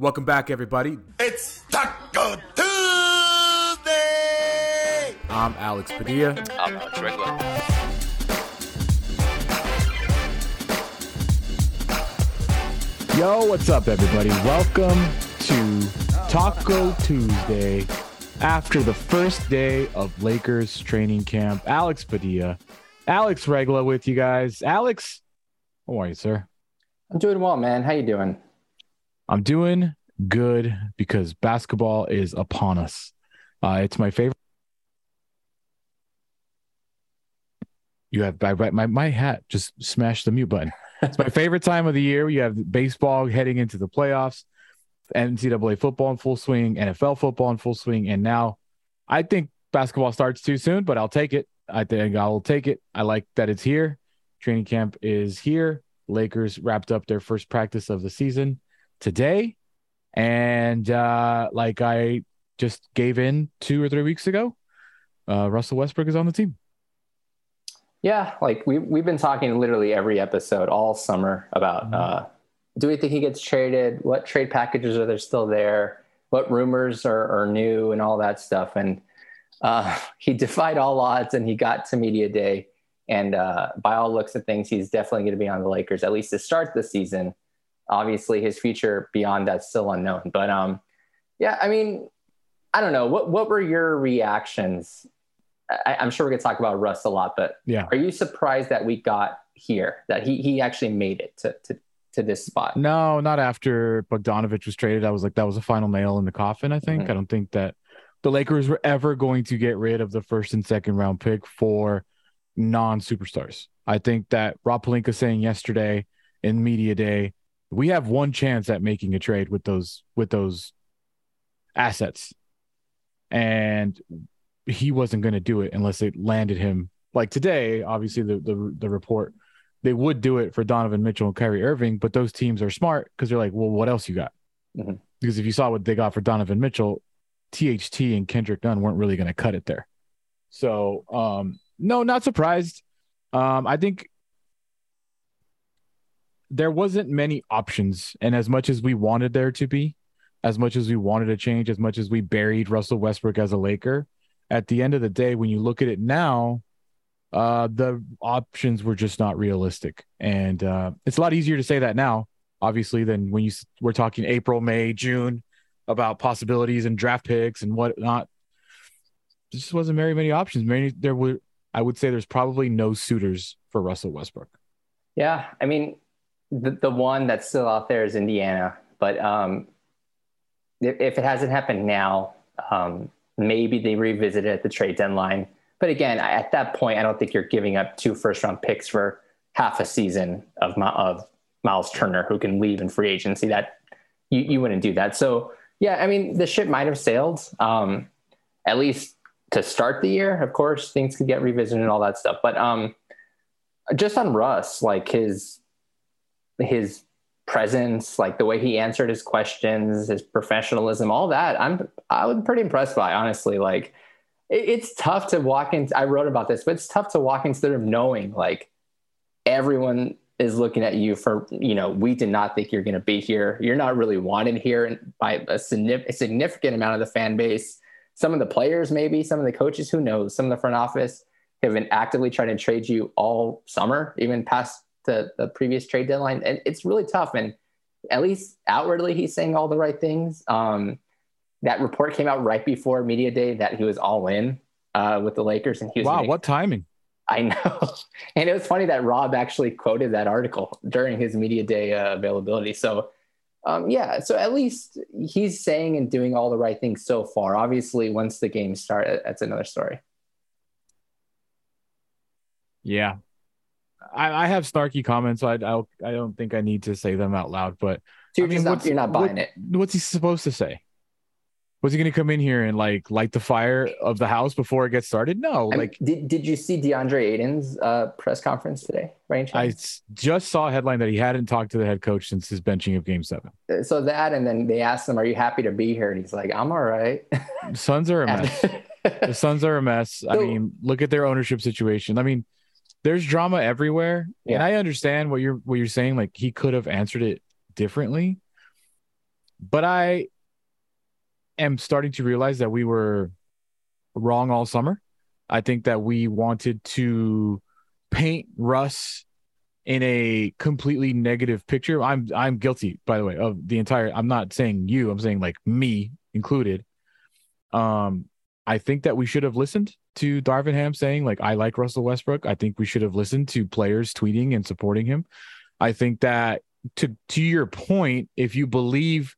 Welcome back, everybody. It's Talk-O Tuesday. I'm Alex Padilla. I'm Alex Regla. Yo, what's up, everybody? Welcome to Talk-O Tuesday after the first day of Lakers training camp. Alex Padilla, Alex Regla with you guys. Alex, how are you, sir? I'm doing well, man. How you doing? I'm doing good because basketball is upon us. Uh, it's my favorite. You have my, my my hat just smashed the mute button. It's my favorite time of the year. You have baseball heading into the playoffs, NCAA football in full swing, NFL football in full swing, and now I think basketball starts too soon, but I'll take it. I think I will take it. I like that it's here. Training camp is here. Lakers wrapped up their first practice of the season today. And uh, like I just gave in two or three weeks ago, uh, Russell Westbrook is on the team. Yeah, like we we've been talking literally every episode all summer about mm-hmm. uh, do we think he gets traded? What trade packages are there still there? What rumors are, are new and all that stuff? And uh, he defied all odds and he got to media day. And uh, by all looks of things, he's definitely going to be on the Lakers at least to start the season. Obviously, his future beyond that's still unknown. But um, yeah, I mean, I don't know. What what were your reactions? I, am sure we're to talk about Russ a lot, but yeah, are you surprised that we got here? That he he actually made it to to to this spot? No, not after Bogdanovic was traded. I was like, that was a final nail in the coffin. I think. Mm-hmm. I don't think that the Lakers were ever going to get rid of the first and second round pick for non superstars. I think that Rob Pelinka saying yesterday in media day we have one chance at making a trade with those with those assets. And he wasn't going to do it unless it landed him. Like today obviously the, the the report they would do it for Donovan Mitchell and Kyrie Irving but those teams are smart because they're like well what else you got? Mm-hmm. because if you saw what they got for Donovan Mitchell THT and Kendrick Nunn weren't really going to cut it there. So um no not surprised. Um I think there wasn't many options. And as much as we wanted there to be, as much as we wanted to change, as much as we buried Russell Westbrook as a Laker, at the end of the day, when you look at it now, uh, the options were just not realistic. And uh, it's a lot easier to say that now, obviously, than when you we're talking April, May, June about possibilities and draft picks and whatnot. There just wasn't very many options. Many there were. I would say there's probably no suitors for Russell Westbrook. Yeah, I mean, the, the one that's still out there is Indiana. But um, if, if, it hasn't happened now, um, maybe they revisit it at the trade deadline. But again, at that point, I don't think you're giving up two first round picks for half a season of, of Miles Turner, who can leave in free agency. That you, you wouldn't do that. So yeah, I mean, the ship might have sailed. Um, at least to start the year. Of course, things could get revisited and all that stuff. But um, just on Russ, like his his presence, like the way he answered his questions, his professionalism, all that. I'm I was pretty impressed by honestly. Like it, it's tough to walk in. I wrote about this, but it's tough to walk into the room knowing like everyone is looking at you for you know we did not think you're going to be here. You're not really wanted here by a significant amount of the fan base. Some of the players, maybe some of the coaches, who knows? Some of the front office have been actively trying to trade you all summer, even past the, the previous trade deadline. And it's really tough. And at least outwardly, he's saying all the right things. Um, that report came out right before media day that he was all in uh, with the Lakers, and he was. Wow, what timing! I know, and it was funny that Rob actually quoted that article during his media day uh, availability. So, um, yeah, so at least he's saying and doing all the right things so far. Obviously, once the game starts, that's another story. Yeah, I, I have snarky comments, so I, I, I don't think I need to say them out loud. But so you're, I mean, not, you're not buying what, it. What's he supposed to say? Was he going to come in here and like light the fire of the house before it gets started? No. I like, mean, did did you see DeAndre Ayton's uh, press conference today? Right? I just saw a headline that he hadn't talked to the head coach since his benching of Game Seven. Uh, so that, and then they asked him, "Are you happy to be here?" And he's like, "I'm all right." Suns are a mess. the Suns are a mess. So, I mean, look at their ownership situation. I mean, there's drama everywhere. Yeah. And I understand what you're what you're saying. Like he could have answered it differently. but I am starting to realize that we were wrong all summer. I think that we wanted to paint Russ in a completely negative picture. I'm I'm guilty, by the way, of the entire. I'm not saying you. I'm saying like me included. Um, I think that we should have listened to Darvin Ham saying like I like Russell Westbrook. I think we should have listened to players tweeting and supporting him. I think that to to your point, if you believe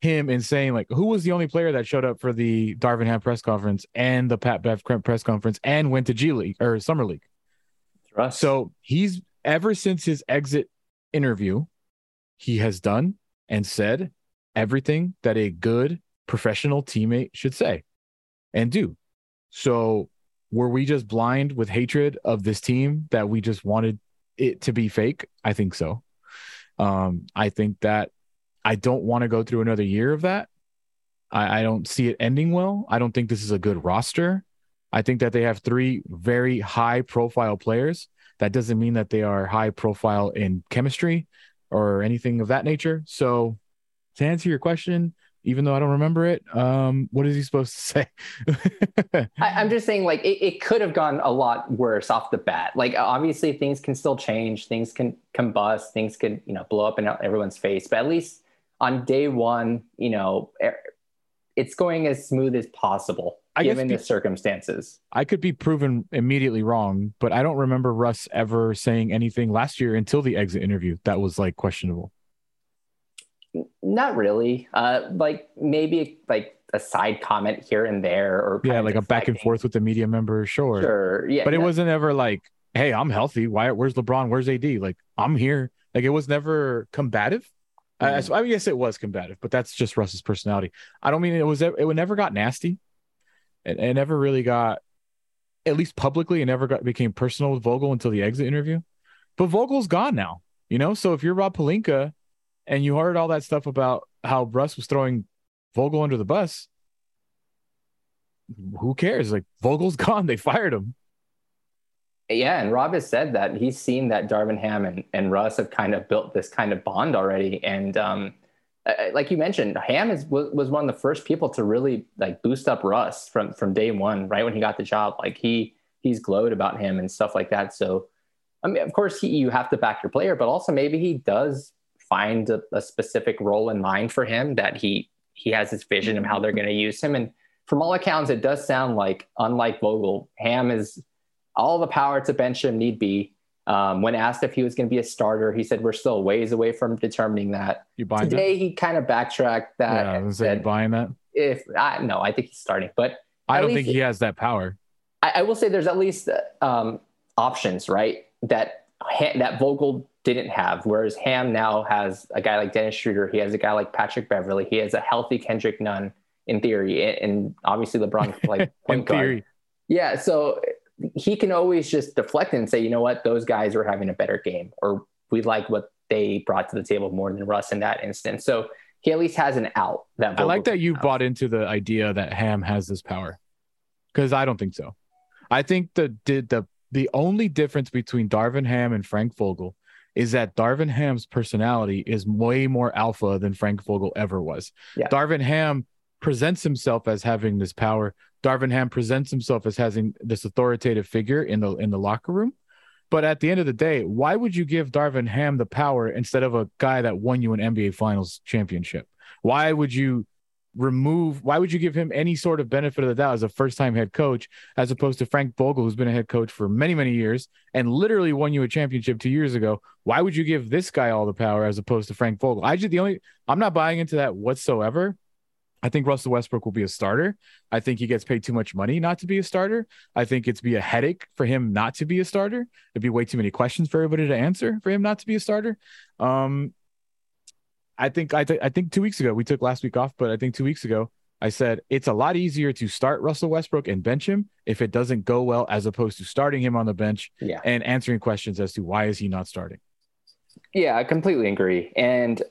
him in saying like who was the only player that showed up for the Darvin Ham press conference and the Pat Bev press conference and went to G League or Summer League. Russ. So he's ever since his exit interview, he has done and said everything that a good professional teammate should say and do. So were we just blind with hatred of this team that we just wanted it to be fake? I think so. Um, I think that I don't want to go through another year of that. I, I don't see it ending well. I don't think this is a good roster. I think that they have three very high profile players. That doesn't mean that they are high profile in chemistry or anything of that nature. So, to answer your question, even though I don't remember it, um, what is he supposed to say? I, am just saying, like, it, it, could have gone a lot worse off the bat. Like, obviously, things can still change, things can combust, things can, you know, blow up in everyone's face. But at least on day one, you know, it's going as smooth as possible I given the circumstances. I could be proven immediately wrong, but I don't remember Russ ever saying anything last year until the exit interview that was like questionable. Not really. Uh, like maybe like a side comment here and there, or yeah, like a back and forth with the media member. Sure, sure, yeah. But it wasn't ever like, "Hey, I'm healthy. Why? Where's LeBron? Where's AD? Like, I'm here." Like it was never combative. Mm-hmm. I, I guess it was combative, but that's just Russ's personality. I don't mean it was. It never got nasty. It, it never really got, at least publicly, it never got became personal with Vogel until the exit interview. But Vogel's gone now, you know. So if you're Rob Pelinka, and you heard all that stuff about how Russ was throwing Vogel under the bus, who cares? Like Vogel's gone. They fired him. Yeah, and Rob has said that he's seen that Darvin Ham and, and Russ have kind of built this kind of bond already. And um, like you mentioned, Ham is was, one of the first people to really like boost up Russ from from day one, right when he got the job. Like he he's glowed about him and stuff like that. So, I mean, of course, he, you have to back your player, but also maybe he does find a, a specific role in mind for him that he he has his vision of how they're going to use him. And from all accounts, it does sound like, unlike Vogel, Ham is all the power to bench him need be. Um, when asked if he was going to be a starter, he said we're still ways away from determining that. You buying today? That? He kind of backtracked that. Yeah, said, buying that. If I no, I think he's starting, but I don't think he has that power. I, I will say there's at least um, options, right? That that Vogel didn't have. Whereas Ham now has a guy like Dennis Schroeder. He has a guy like Patrick Beverley. He has a healthy Kendrick Nunn in theory, and obviously LeBron like point guard. Theory. Yeah, so he can always just deflect and say, you know what, those guys are having a better game, or we like what they brought to the table more than Russ in that instance. So he at least has an out. That I like that you out. bought into the idea that Ham has this power, because I don't think so. I think the the the the only difference between Darvin Ham and Frank Vogel is that Darvin Ham's personality is way more alpha than Frank Vogel ever was. Yeah. Darvin Ham presents himself as having this power. Darvin Ham presents himself as having this authoritative figure in the in the locker room. But at the end of the day, why would you give Darvin Ham the power instead of a guy that won you an NBA Finals championship? Why would you remove why would you give him any sort of benefit of the doubt as a first time head coach as opposed to Frank Vogel who's been a head coach for many many years and literally won you a championship 2 years ago why would you give this guy all the power as opposed to Frank Vogel I just the only I'm not buying into that whatsoever I think Russell Westbrook will be a starter. I think he gets paid too much money not to be a starter. I think it's be a headache for him not to be a starter. It'd be way too many questions for everybody to answer for him not to be a starter. Um, I think I, th- I think two weeks ago we took last week off, but I think two weeks ago I said it's a lot easier to start Russell Westbrook and bench him if it doesn't go well, as opposed to starting him on the bench yeah. and answering questions as to why is he not starting. Yeah, I completely agree. And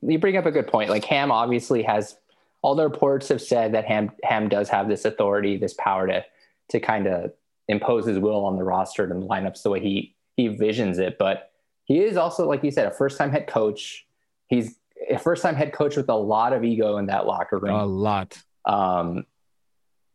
you bring up a good point. Like Ham obviously has all the reports have said that Ham Ham does have this authority, this power to to kind of impose his will on the roster and the lineups the way he he visions it. But he is also, like you said, a first time head coach. He's first time head coach with a lot of ego in that locker room. A lot. Um,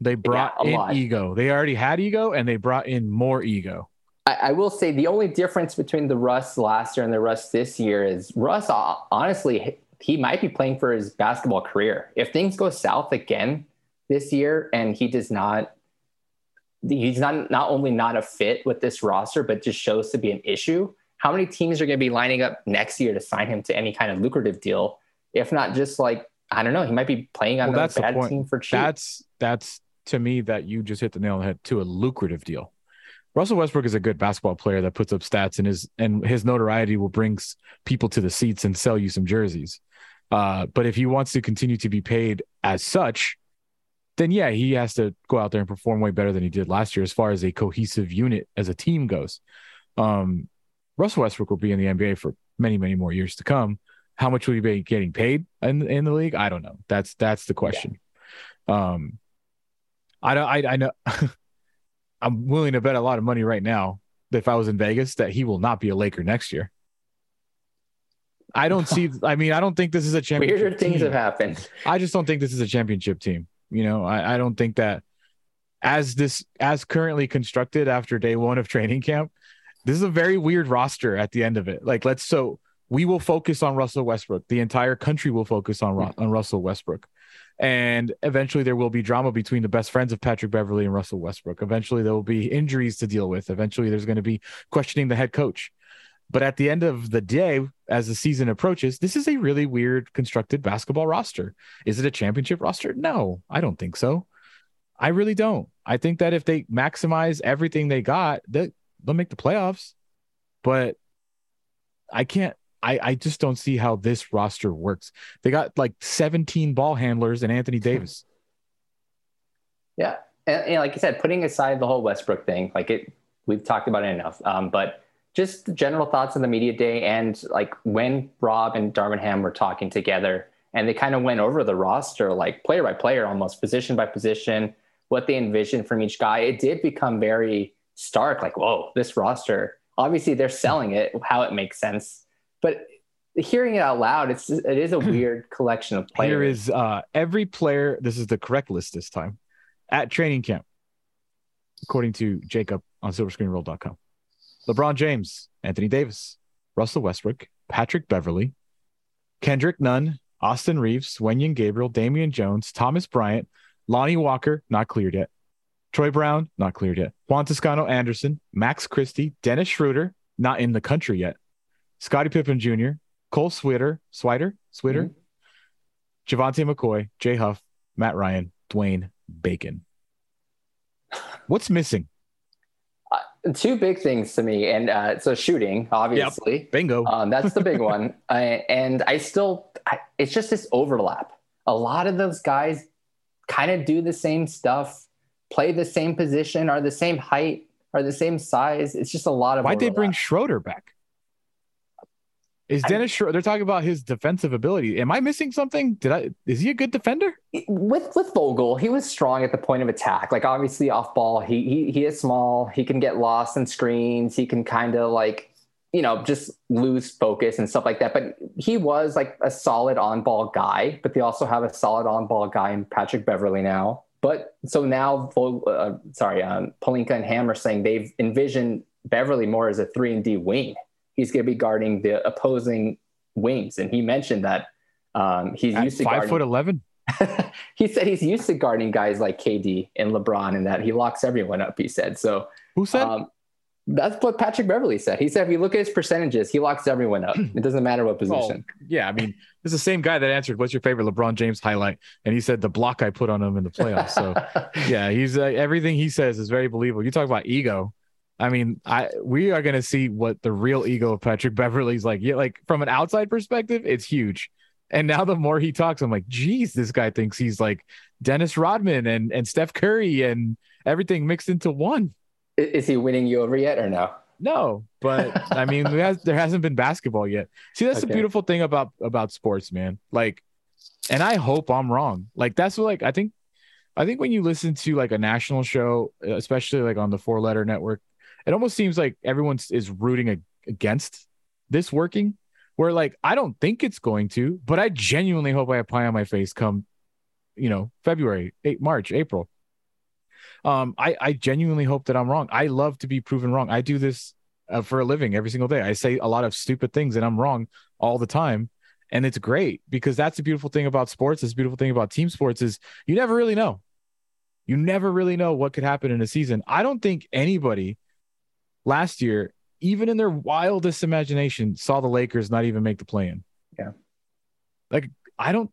They brought a in lot. ego. They already had ego, and they brought in more ego. I, I will say the only difference between the Russ last year and the Russ this year is Russ, uh, honestly, he might be playing for his basketball career. If things go south again this year and he does not, he's not not only not a fit with this roster, but just shows to be an issue. How many teams are going to be lining up next year to sign him to any kind of lucrative deal? If not just like I don't know, he might be playing on Well, a that's the bad team for cheap. That's that's to me that you just hit the nail on the head to a lucrative deal. Russell Westbrook is a good basketball player that puts up stats and his and his notoriety will bring people to the seats and sell you some jerseys. Uh, but if he wants to continue to be paid as such, then yeah, he has to go out there and perform way better than he did last year as far as a cohesive unit as a team goes. Um, Russell Westbrook will be in the NBA for many, many more years to come. How much will he be getting paid in in the league? I don't know. That's that's the question. Um, I don't. I I know. I'm willing to bet a lot of money right now that if I was in Vegas that he will not be a Laker next year. I don't see. I mean, I don't think this is a championship. Weirder things team. have happened. I just don't think this is a championship team. You know, I, I don't think that as this as currently constructed after day one of training camp, this is a very weird roster at the end of it. Like, let's so we will focus on Russell Westbrook. The entire country will focus on Ru- mm-hmm. on Russell Westbrook. And eventually there will be drama between the best friends of Patrick Beverley and Russell Westbrook. Eventually there will be injuries to deal with. Eventually there's going to be questioning the head coach. But at the end of the day, as the season approaches, this is a really weird constructed basketball roster. Is it a championship roster? No, I don't think so. I really don't. I think that if they maximize everything they got, they, they'll make the playoffs. But I can't, I, I just don't see how this roster works. They got like 17 ball handlers and Anthony Davis. Yeah, and, and like I said, putting aside the whole Westbrook thing, like it, we've talked about it enough. Um, but just general thoughts on the media day and like when Rob and Darvin Ham were talking together, and they kind of went over the roster, like player by player, almost position by position, what they envisioned from each guy. It did become very stark. Like, whoa, this roster. Obviously, they're selling it how it makes sense, but hearing it out loud, it's it is a weird collection of players. Here is uh, every player. This is the correct list this time at training camp, according to Jacob on silverscreenroll.com. LeBron James, Anthony Davis, Russell Westbrook, Patrick Beverley, Kendrick Nunn, Austin Reaves, Wenyen Gabriel, Damian Jones, Thomas Bryant, Lonnie Walker, not cleared yet. Troy Brown, not cleared yet. Juan Toscano Anderson, Max Christie, Dennis Schroeder, not in the country yet. Scotty Pippen Jr., Cole Swider, Swider, Swider, Javante McCoy, Jay Huff, Matt Ryan, Dwayne Bacon. What's missing? two big things to me and uh, so shooting obviously Bingo. um, that's the big one I, and i still I, it's just this overlap a lot of those guys kind of do the same stuff play the same position are the same height are the same size it's just a lot of Why'd they bring. Schroeder back? Is I- Dennis Schroeder? They're talking about his defensive ability. Am I missing something? Did I? Is he a good defender? with with Vogel, he was strong at the point of attack. Like obviously off ball, he he he is small. He can get lost in screens. He can kind of like you know just lose focus and stuff like that. But he was like a solid on ball guy. But they also have a solid on ball guy in Patrick Beverley now. But so now, uh, sorry, um, Pelinka and Ham are saying they've envisioned Beverley more as a three and D wing. He's going to be guarding the opposing wings, and he mentioned that um, he's At used to five guarding foot eleven. he said he's used to guarding guys like KD and LeBron and that he locks everyone up, he said. So Who said? um, that's what Patrick Beverley said. He said if you look at his percentages, he locks everyone up. It doesn't matter what position. yeah, I mean, it's the same guy that answered, "What's your favorite LeBron James highlight?" And he said the block I put on him in the playoffs. So yeah, he's uh, everything he says is very believable. You talk about ego. I mean, I we are gonna see what the real ego of Patrick Beverley's like. Yeah, like from an outside perspective, it's huge. And now the more he talks, I'm like, geez, this guy thinks he's like Dennis Rodman and and Steph Curry and everything mixed into one. Is he winning you over yet or no? No, but I mean, there, has, there hasn't been basketball yet. See, that's the beautiful thing about about sports, man. Like, and I hope I'm wrong. Like, that's what, like, I think, I think when you listen to like a national show, especially like on the Four Letter Network, it almost seems like everyone is rooting ag- against this working. where like I don't think it's going to, but I genuinely hope I have pie on my face come, you know, February, eight, March, April. Um, I I genuinely hope that I'm wrong. I love to be proven wrong. I do this uh, for a living every single day. I say a lot of stupid things and I'm wrong all the time. And it's great because that's the beautiful thing about sports. This beautiful thing about team sports is you never really know. You never really know what could happen in a season. I don't think anybody last year, even in their wildest imagination, saw the Lakers not even make the play in. Yeah. Like, I don't,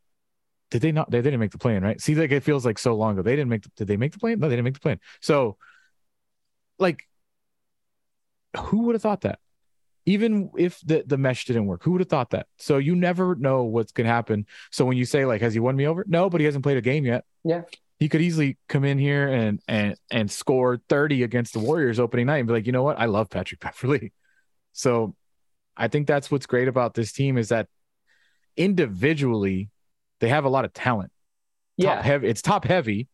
did they not? They didn't make the plan, right? See, like it feels like so long ago. They didn't make, the, did they make the plan? No, they didn't make the plan. So, like, who would have thought that? Even if the, the mesh didn't work, who would have thought that? So you never know what's going to happen. So when you say like, has he won me over? No, but he hasn't played a game yet. Yeah. He could easily come in here and and and score 30 against the Warriors opening night and be like, you know what? I love Patrick Beverley. So I think that's what's great about this team is that individually they have a lot of talent. Yeah. Top heavy. It's top heavy,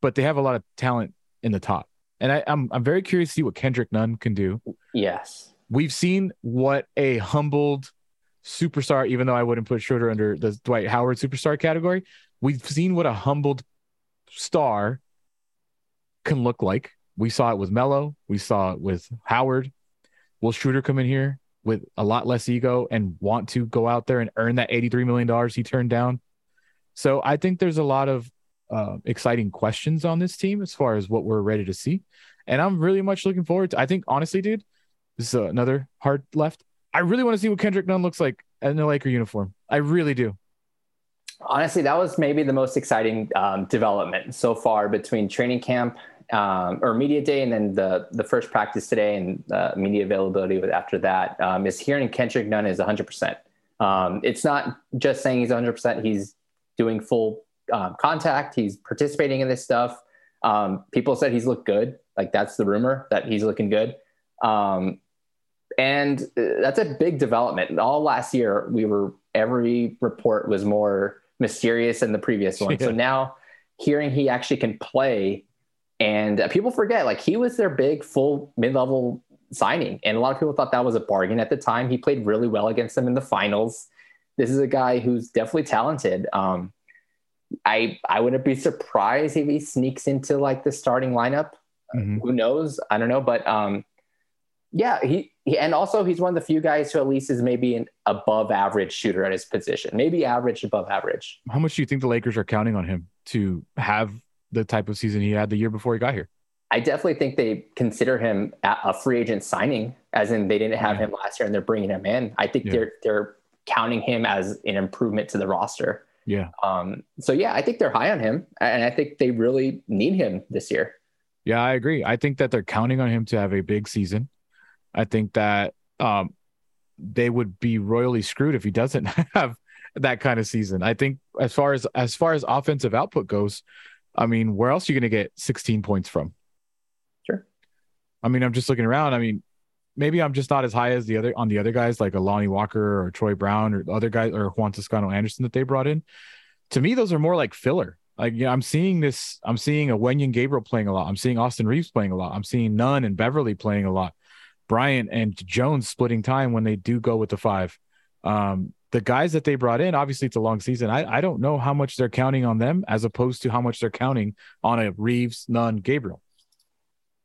but they have a lot of talent in the top. And I, I'm I'm very curious to see what Kendrick Nunn can do. Yes. We've seen what a humbled superstar, even though I wouldn't put Schroeder under the Dwight Howard superstar category, we've seen what a humbled star can look like. We saw it with Melo. We saw it with Howard. Will Schroeder come in here with a lot less ego and want to go out there and earn that $83 million he turned down? So I think there's a lot of uh, exciting questions on this team as far as what we're ready to see. And I'm really much looking forward to, I think, honestly, dude, this is another hard left. I really want to see what Kendrick Nunn looks like in a Laker uniform. I really do. Honestly, that was maybe the most exciting um, development so far between training camp um, or media day and then the the first practice today and uh, media availability with after that um, is hearing Kendrick Nunn is 100%. Um, it's not just saying he's 100%. He's doing full um, contact. He's participating in this stuff. Um, people said he's looked good. Like that's the rumor that he's looking good. Um, and uh, that's a big development. All last year, we were every report was more mysterious than the previous one. Yeah. So now, hearing he actually can play, and uh, people forget like he was their big full mid level signing, and a lot of people thought that was a bargain at the time. He played really well against them in the finals. This is a guy who's definitely talented. Um, I I wouldn't be surprised if he sneaks into like the starting lineup. Mm-hmm. Who knows? I don't know, but um, yeah, he, he, and also he's one of the few guys who at least is maybe an above average shooter at his position, maybe average above average. How much do you think the Lakers are counting on him to have the type of season he had the year before he got here? I definitely think they consider him a free agent signing, as in they didn't have yeah. him last year and they're bringing him in. I think yeah. they're they're counting him as an improvement to the roster. Yeah. Um, so yeah, I think they're high on him, and I think they really need him this year. Yeah, I agree. I think that they're counting on him to have a big season. I think that um, they would be royally screwed if he doesn't have that kind of season. I think as far as as far as offensive output goes, I mean, where else are you going to get 16 points from? Sure. I mean, I'm just looking around. I mean, maybe I'm just not as high as the other on the other guys like Lonnie Walker or Troy Brown or other guys or Juan Toscano Anderson that they brought in. To me, those are more like filler. Like yeah, I'm seeing this. I'm seeing a Wenyen Gabriel playing a lot. I'm seeing Austin Reaves playing a lot. I'm seeing Nunn and Beverley playing a lot. Bryant and Jones splitting time when they do go with the five. Um, the guys that they brought in, obviously it's a long season. I, I don't know how much they're counting on them as opposed to how much they're counting on a Reaves, Nunn, Gabriel.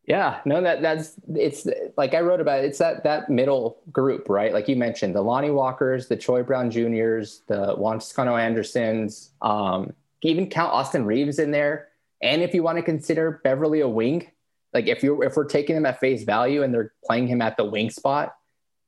Yeah, no, that that's it's like I wrote about it, it's that that middle group, right? Like you mentioned, the Lonnie Walkers, the Troy Brown Juniors, the Juan Toscano Andersons, um, even count Austin Reaves in there. And if you want to consider Beverley a wing, like if you're if we're taking him at face value and they're playing him at the wing spot,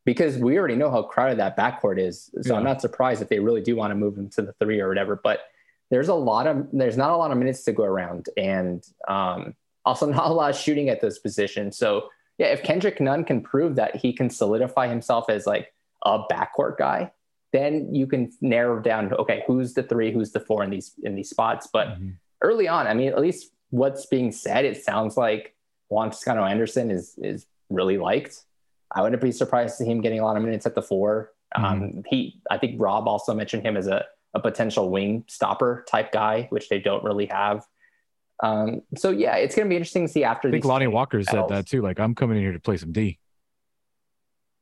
because we already know how crowded that backcourt is. So yeah. I'm not surprised if they really do want to move him to the three or whatever. But there's a lot of there's not a lot of minutes to go around, and um, also not a lot of shooting at those positions. So yeah, if Kendrick Nunn can prove that he can solidify himself as like a backcourt guy, then you can narrow down okay who's the three, who's the four in these in these spots. But mm-hmm. early on, I mean, at least what's being said, it sounds like Juan Toscano Anderson is is really liked. I wouldn't be surprised to see him getting a lot of minutes at the 4 mm-hmm. Um, he, I think Rob also mentioned him as a, a potential wing stopper type guy, which they don't really have. Um, so yeah, it's going to be interesting to see after. I think Lonnie Walker said that too. Like, I'm coming in here to play some D.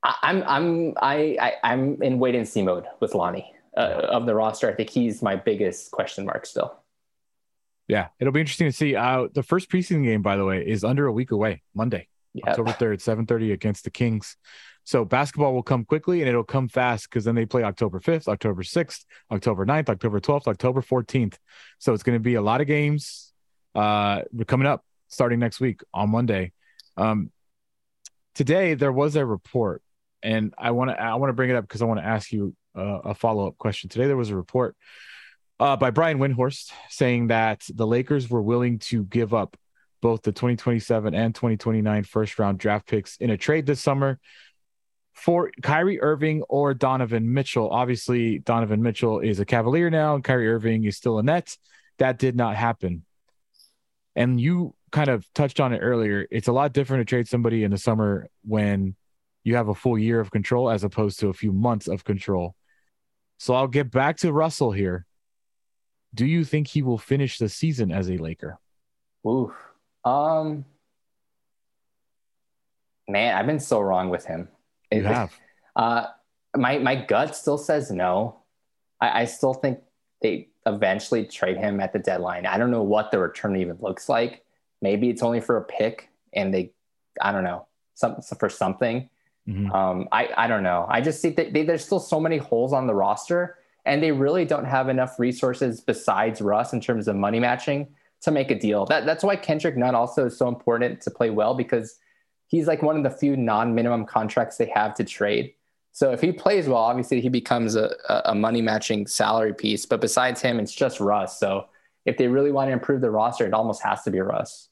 I- I'm I'm I, I I'm in wait and see mode with Lonnie uh, of the roster. I think he's my biggest question mark still. Yeah, it'll be interesting to see. Uh, the first preseason game, by the way, is under a week away, Monday, Yeah, October third, seven thirty against the Kings. So basketball will come quickly and it'll come fast because then they play October fifth, October sixth, October 9th, October twelfth, October fourteenth. So it's going to be a lot of games. Uh, we're coming up starting next week on Monday. Um, today there was a report, and I want to I want to bring it up because I want to ask you uh, a follow up question. Today there was a report uh, by Brian Windhorst saying that the Lakers were willing to give up both the 2027 and 2029 first round draft picks in a trade this summer for Kyrie Irving or Donovan Mitchell. Obviously, Donovan Mitchell is a Cavalier now, and Kyrie Irving is still a Net. That did not happen. And you kind of touched on it earlier. It's a lot different to trade somebody in the summer when you have a full year of control as opposed to a few months of control. So I'll get back to Russell here. Do you think he will finish the season as a Laker? Oof. Um, man, I've been so wrong with him. You It- have. Uh, my my gut still says no. I, I still think they eventually trade him at the deadline. I don't know what the return even looks like. Maybe it's only for a pick, and they, I don't know, some for something. Mhm. Um, I I don't know. I just think that they, there's still so many holes on the roster, and they really don't have enough resources besides Russ in terms of money matching to make a deal. That that's why Kendrick Nunn also is so important to play well because he's like one of the few non-minimum contracts they have to trade. So if he plays well, obviously he becomes a, a money matching salary piece. But besides him, it's just Russ. So if they really want to improve the roster, it almost has to be Russ.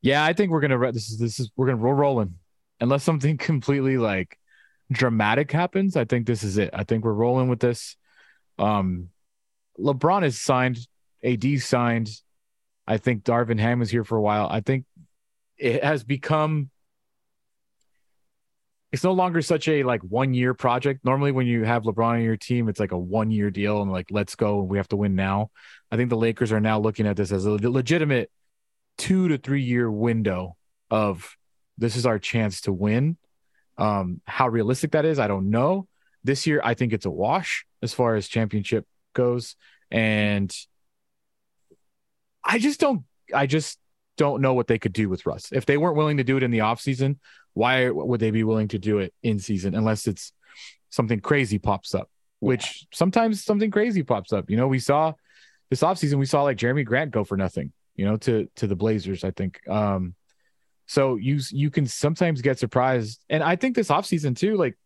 Yeah, I think we're gonna. This is this is we're gonna we're rolling, unless something completely like dramatic happens. I think this is it. I think we're rolling with this. Um, LeBron is signed. AD signed. I think Darvin Ham is here for a while. I think it has become. It's no longer such a like one year project. Normally, when you have LeBron on your team, it's like a one year deal and like let's go and we have to win now. I think the Lakers are now looking at this as a legitimate two to three year window of this is our chance to win. Um, how realistic that is, I don't know. This year, I think it's a wash as far as championship goes. And I just don't, I just don't know what they could do with Russ. If they weren't willing to do it in the offseason, why would they be willing to do it in season unless it's something crazy pops up, which sometimes something crazy pops up. You know, we saw this offseason, we saw like Jerami Grant go for nothing you know, to to the Blazers, I think. Um, so you you can sometimes get surprised, and I think this offseason too, like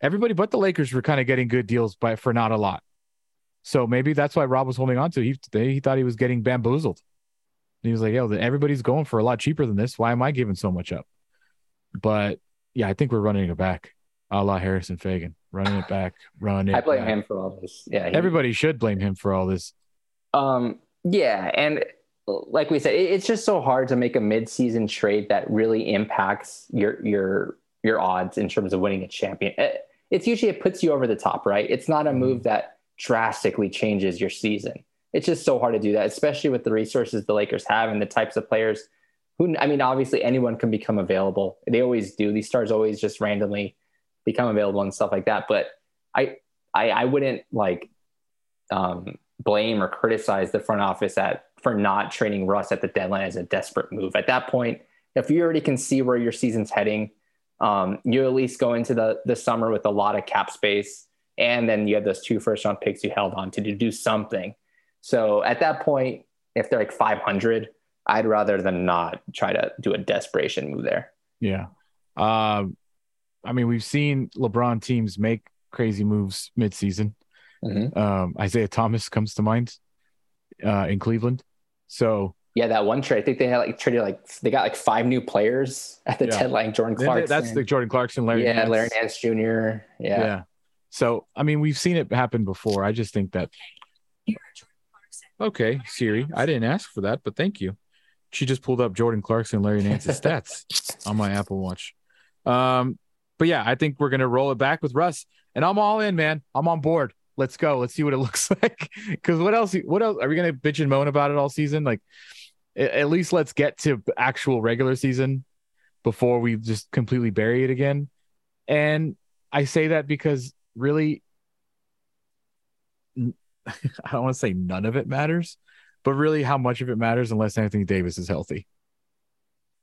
everybody but the Lakers were kind of getting good deals by for not a lot. So maybe that's why Rob was holding on to. He he thought he was getting bamboozled. And he was like, "Yo, everybody's going for a lot cheaper than this. Why am I giving so much up?" But yeah, I think we're running it back, a la Harrison Faigen, running it back, running. I blame back. him for all this. Yeah, he- Everybody should blame him for all this. Um, yeah, and like we said, it- it's just so hard to make a mid-season trade that really impacts your your your odds in terms of winning a champion. It- It's usually it puts you over the top, right? It's not a move that drastically changes your season. It's just so hard to do that, especially with the resources the Lakers have and the types of players who I mean, obviously anyone can become available. They always do. These stars always just randomly become available and stuff like that. But I I, I wouldn't like um, blame or criticize the front office at for not trading Russ at the deadline as a desperate move. At that point, if you already can see where your season's heading, um, you at least go into the the summer with a lot of cap space, and then you have those two first round picks you held on to to do something. So at that point, if they're like 500, I'd rather than not try to do a desperation move there. Yeah. Um, I mean, we've seen LeBron teams make crazy moves midseason. Um, Isaiah Thomas comes to mind uh, in Cleveland. So Yeah, that one trade. I think they had like traded like they got like five new players at the Yeah. deadline. Jordan th- Clarkson. that's the Jordan Clarkson, Larry. yeah, Nance. Larry Nance Jr. Yeah. Yeah. So, I mean, we've seen it happen before. I just think that. Okay, Siri, I didn't ask for that, but thank you. She just pulled up Jordan Clarkson and Larry Nance's stats on my Apple Watch. Um, but yeah, I think we're gonna roll it back with Russ, and I'm all in, man. I'm on board. Let's go. Let's see what it looks like. Because what else? What else are we gonna bitch and moan about it all season? Like, at least let's get to actual regular season before we just completely bury it again. And I say that because really, I don't want to say none of it matters, but really, how much of it matters unless Anthony Davis is healthy.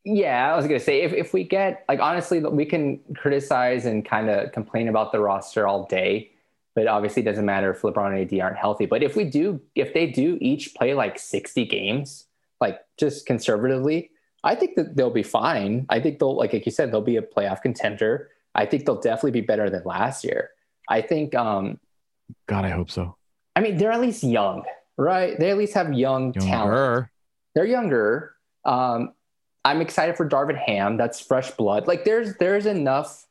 Yeah, I was gonna say if, if we get like honestly, we can criticize and kind of complain about the roster all day, but obviously it doesn't matter if LeBron and AD aren't healthy. But if we do, if they do each play like 60 games, like just conservatively, I think that they'll be fine. I think they'll like like you said, they'll be a playoff contender. I think they'll definitely be better than last year. I think um God, I hope so. I mean they're at least young, right? They at least have young talent. They're younger. Um, I'm excited for Darvin Ham. That's fresh blood. Like there's there's enough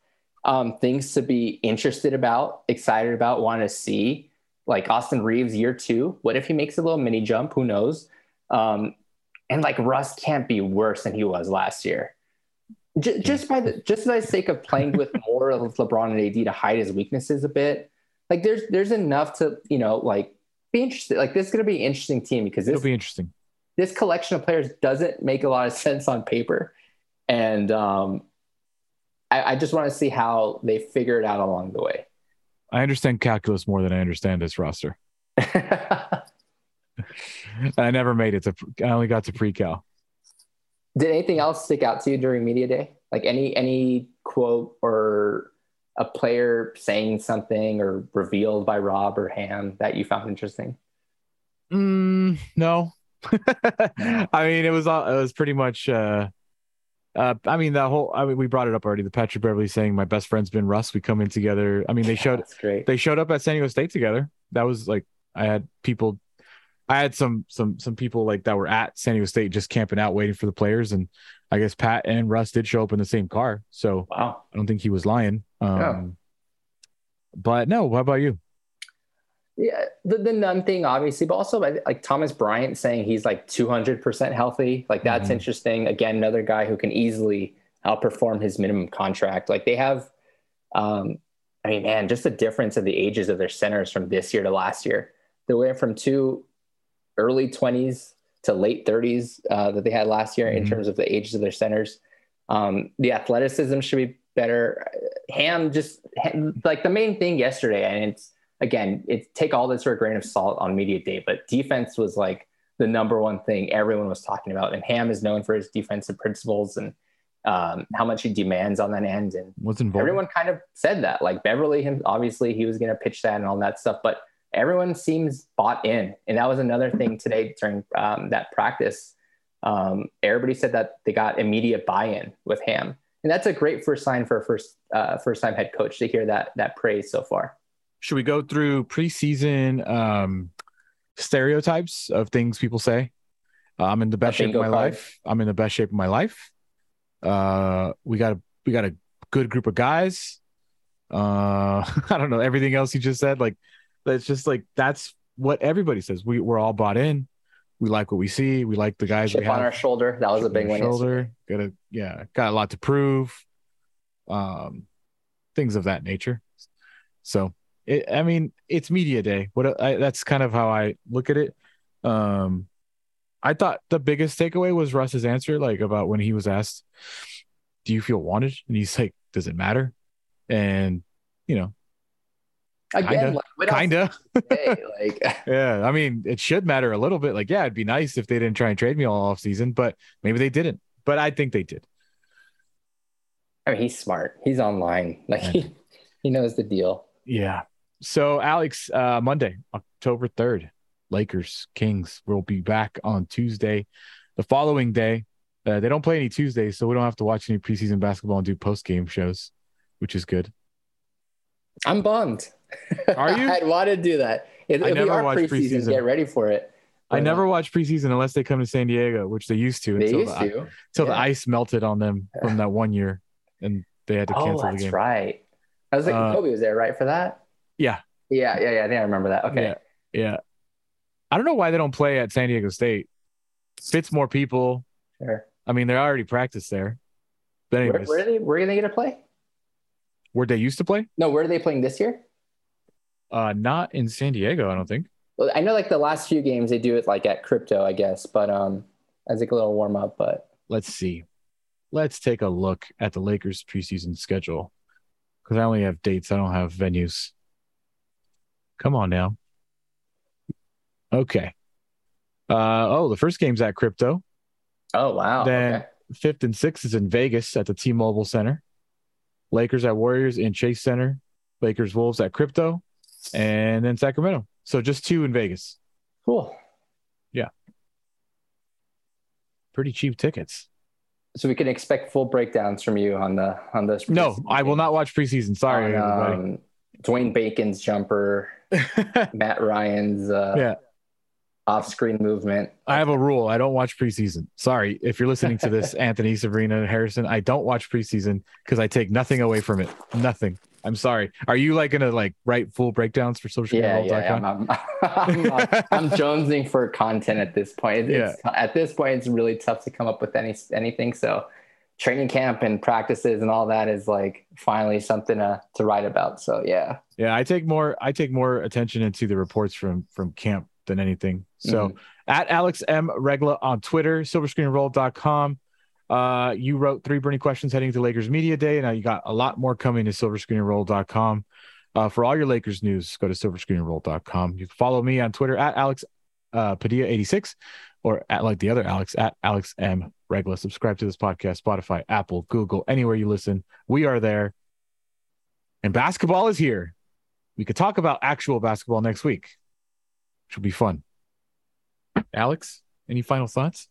um, things to be interested about, excited about, want to see. Like Austin Reaves, year two. What if he makes a little mini jump? Who knows? Um, and like Russ can't be worse than he was last year. J- just by the just by the sake of playing with more of LeBron and AD to hide his weaknesses a bit. Like there's there's enough to you know like be interested. Like this is gonna be an interesting team because this It'll be interesting. this collection of players doesn't make a lot of sense on paper, and um, I, I just want to see how they figure it out along the way. I understand calculus more than I understand this roster. I never made it to. I only got to pre-cal. Did anything else stick out to you during media day? Like any any quote or a player saying something or revealed by Rob or Ham that you found interesting? Mm, no. I mean, it was all. It was pretty much. uh uh, I mean, the whole. I mean, we brought it up already. The Patrick Beverley saying, "My best friend's been Russ." We come in together. I mean, they showed great. they showed up at San Diego State together. That was like I had people I had some some some people like that were at San Diego State just camping out waiting for the players and I guess Pat and Russ did show up in the same car. So Wow. I don't think he was lying. Um Yeah. but no, what about you? Yeah, the, the Nunn thing, obviously, but also like Thomas Bryant saying he's like 200% healthy. Like, that's Mhm. interesting. Again, another guy who can easily outperform his minimum contract. Like, they have, um, I mean, man, just the difference of the ages of their centers from this year to last year. They went from two early 20s to late 30s uh, that they had last year in Mhm. terms of the ages of their centers. Um, the athleticism should be better. Ham just like the main thing yesterday, and it's again, it take all this for a grain of salt on media day, but defense was like the number one thing everyone was talking about. And Ham is known for his defensive principles and um, how much he demands on that end. And What's involved? everyone kind of said that. Like Beverley, him obviously he was going to pitch that and all that stuff, but everyone seems bought in. And that was another thing today during um, that practice. Um, everybody said that they got immediate buy-in with Ham, and that's a great first sign for a first uh, first-time head coach to hear that that praise so far. Should we go through preseason um stereotypes of things people say? I'm in the best shape of my card. life. I'm in the best shape of my life. Uh we got a we got a good group of guys. Uh I don't know everything else you just said like that's just like that's what everybody says. We we're all bought in. We like what we see. We like the guys we have on our shoulder. That was a chip on big one. Shoulder. Got a yeah, got a lot to prove. Um, things of that nature. So, it, I mean, it's media day. What I, that's kind of how I look at it. Um, I thought the biggest takeaway was Russ's answer, like about when he was asked, "Do you feel wanted?" and he's like, "Does it matter?" And you know, Again, Kinda. like, kinda, like yeah. I mean, it should matter a little bit. Like, yeah, it'd be nice if they didn't try and trade me all off season, but maybe they didn't. But I think they did. I mean, he's smart. He's online. Like he, he knows the deal. Yeah. So Alex, uh, Monday, October 3rd, Lakers, Kings will be back on Tuesday. The following day, uh, they don't play any Tuesdays, so we don't have to watch any preseason basketball and do post game shows, which is good. I'm bummed. Are you? I'd want to do that. If, I never we are watch preseason, preseason. get ready for it. I never watch preseason unless they come to San Diego, which they used to They until, used the, to. until the ice melted on them from that one year and they had to Oh, cancel the that's game. right. I was like, Uh, Kobe was there, right, for that? Yeah. Yeah, yeah, yeah. I think I remember that. Okay. Yeah. Yeah. I don't know why they don't play at San Diego State. Fits more people. Sure. I mean, they're already practiced there. But Where, anyways, where are they? Where are they going to play? where they used to play? No, where are they playing this year? Uh, not in San Diego, I don't think. Well, I know like the last few games they do it like at crypto, I guess, but um, as like a little warm up. But Let's see. Let's take a look at the Lakers preseason schedule. because I only have dates. I don't have venues. Come on now. Okay. Uh, oh, the first game's at Crypto. Oh wow. Then okay. fifth and sixth is in Vegas at the T-Mobile Center. Lakers at Warriors in Chase Center. Lakers Wolves at Crypto, and then Sacramento. So just two in Vegas. Cool. Yeah. Pretty cheap tickets. So we can expect full breakdowns from you on the on this. No, I will not watch preseason. Sorry, on, um, Dwayne Bacon's jumper. Matt Ryan's uh, yeah, off-screen movement. I have a rule. I don't watch preseason. Sorry if you're listening to this, Anthony, Sabrina, and Harrison. I don't watch preseason because I take nothing away from it. Nothing. I'm sorry. Are you like gonna like write full breakdowns for social Yeah, yeah. I'm, I'm, I'm, I'm, jonesing for content at this point. It's, At this point, it's really tough to come up with any anything. So, training camp and practices and all that is like finally something to to write about. So yeah. Yeah, I take more. I take more attention into the reports from from camp than anything. So Mm-hmm. at Alex M Regla on Twitter, silverscreenroll.com. Uh, you wrote three burning questions heading to Lakers Media Day. Now you got a lot more coming to silverscreenroll.com. Uh, for all your Lakers news, go to silverscreenroll.com. You can follow me on Twitter at Alex uh, Padilla86 or at like the other Alex at Alex M Regla. Subscribe to this podcast, Spotify, Apple, Google, anywhere you listen. We are there. And basketball is here. We could talk about actual basketball next week, which will be fun. Alex, any final thoughts?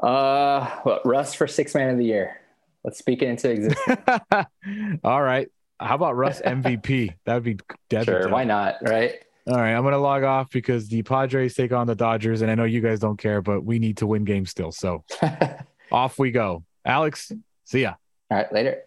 Uh, what, Russ for six man of the year. Let's speak it into existence. All right. How about Russ MVP? That would be that'd sure, why not? Right? All right, I'm gonna log off because the Padres take on the Dodgers, and I know you guys don't care, but we need to win games still. So off we go. Alex, see ya. All right, later.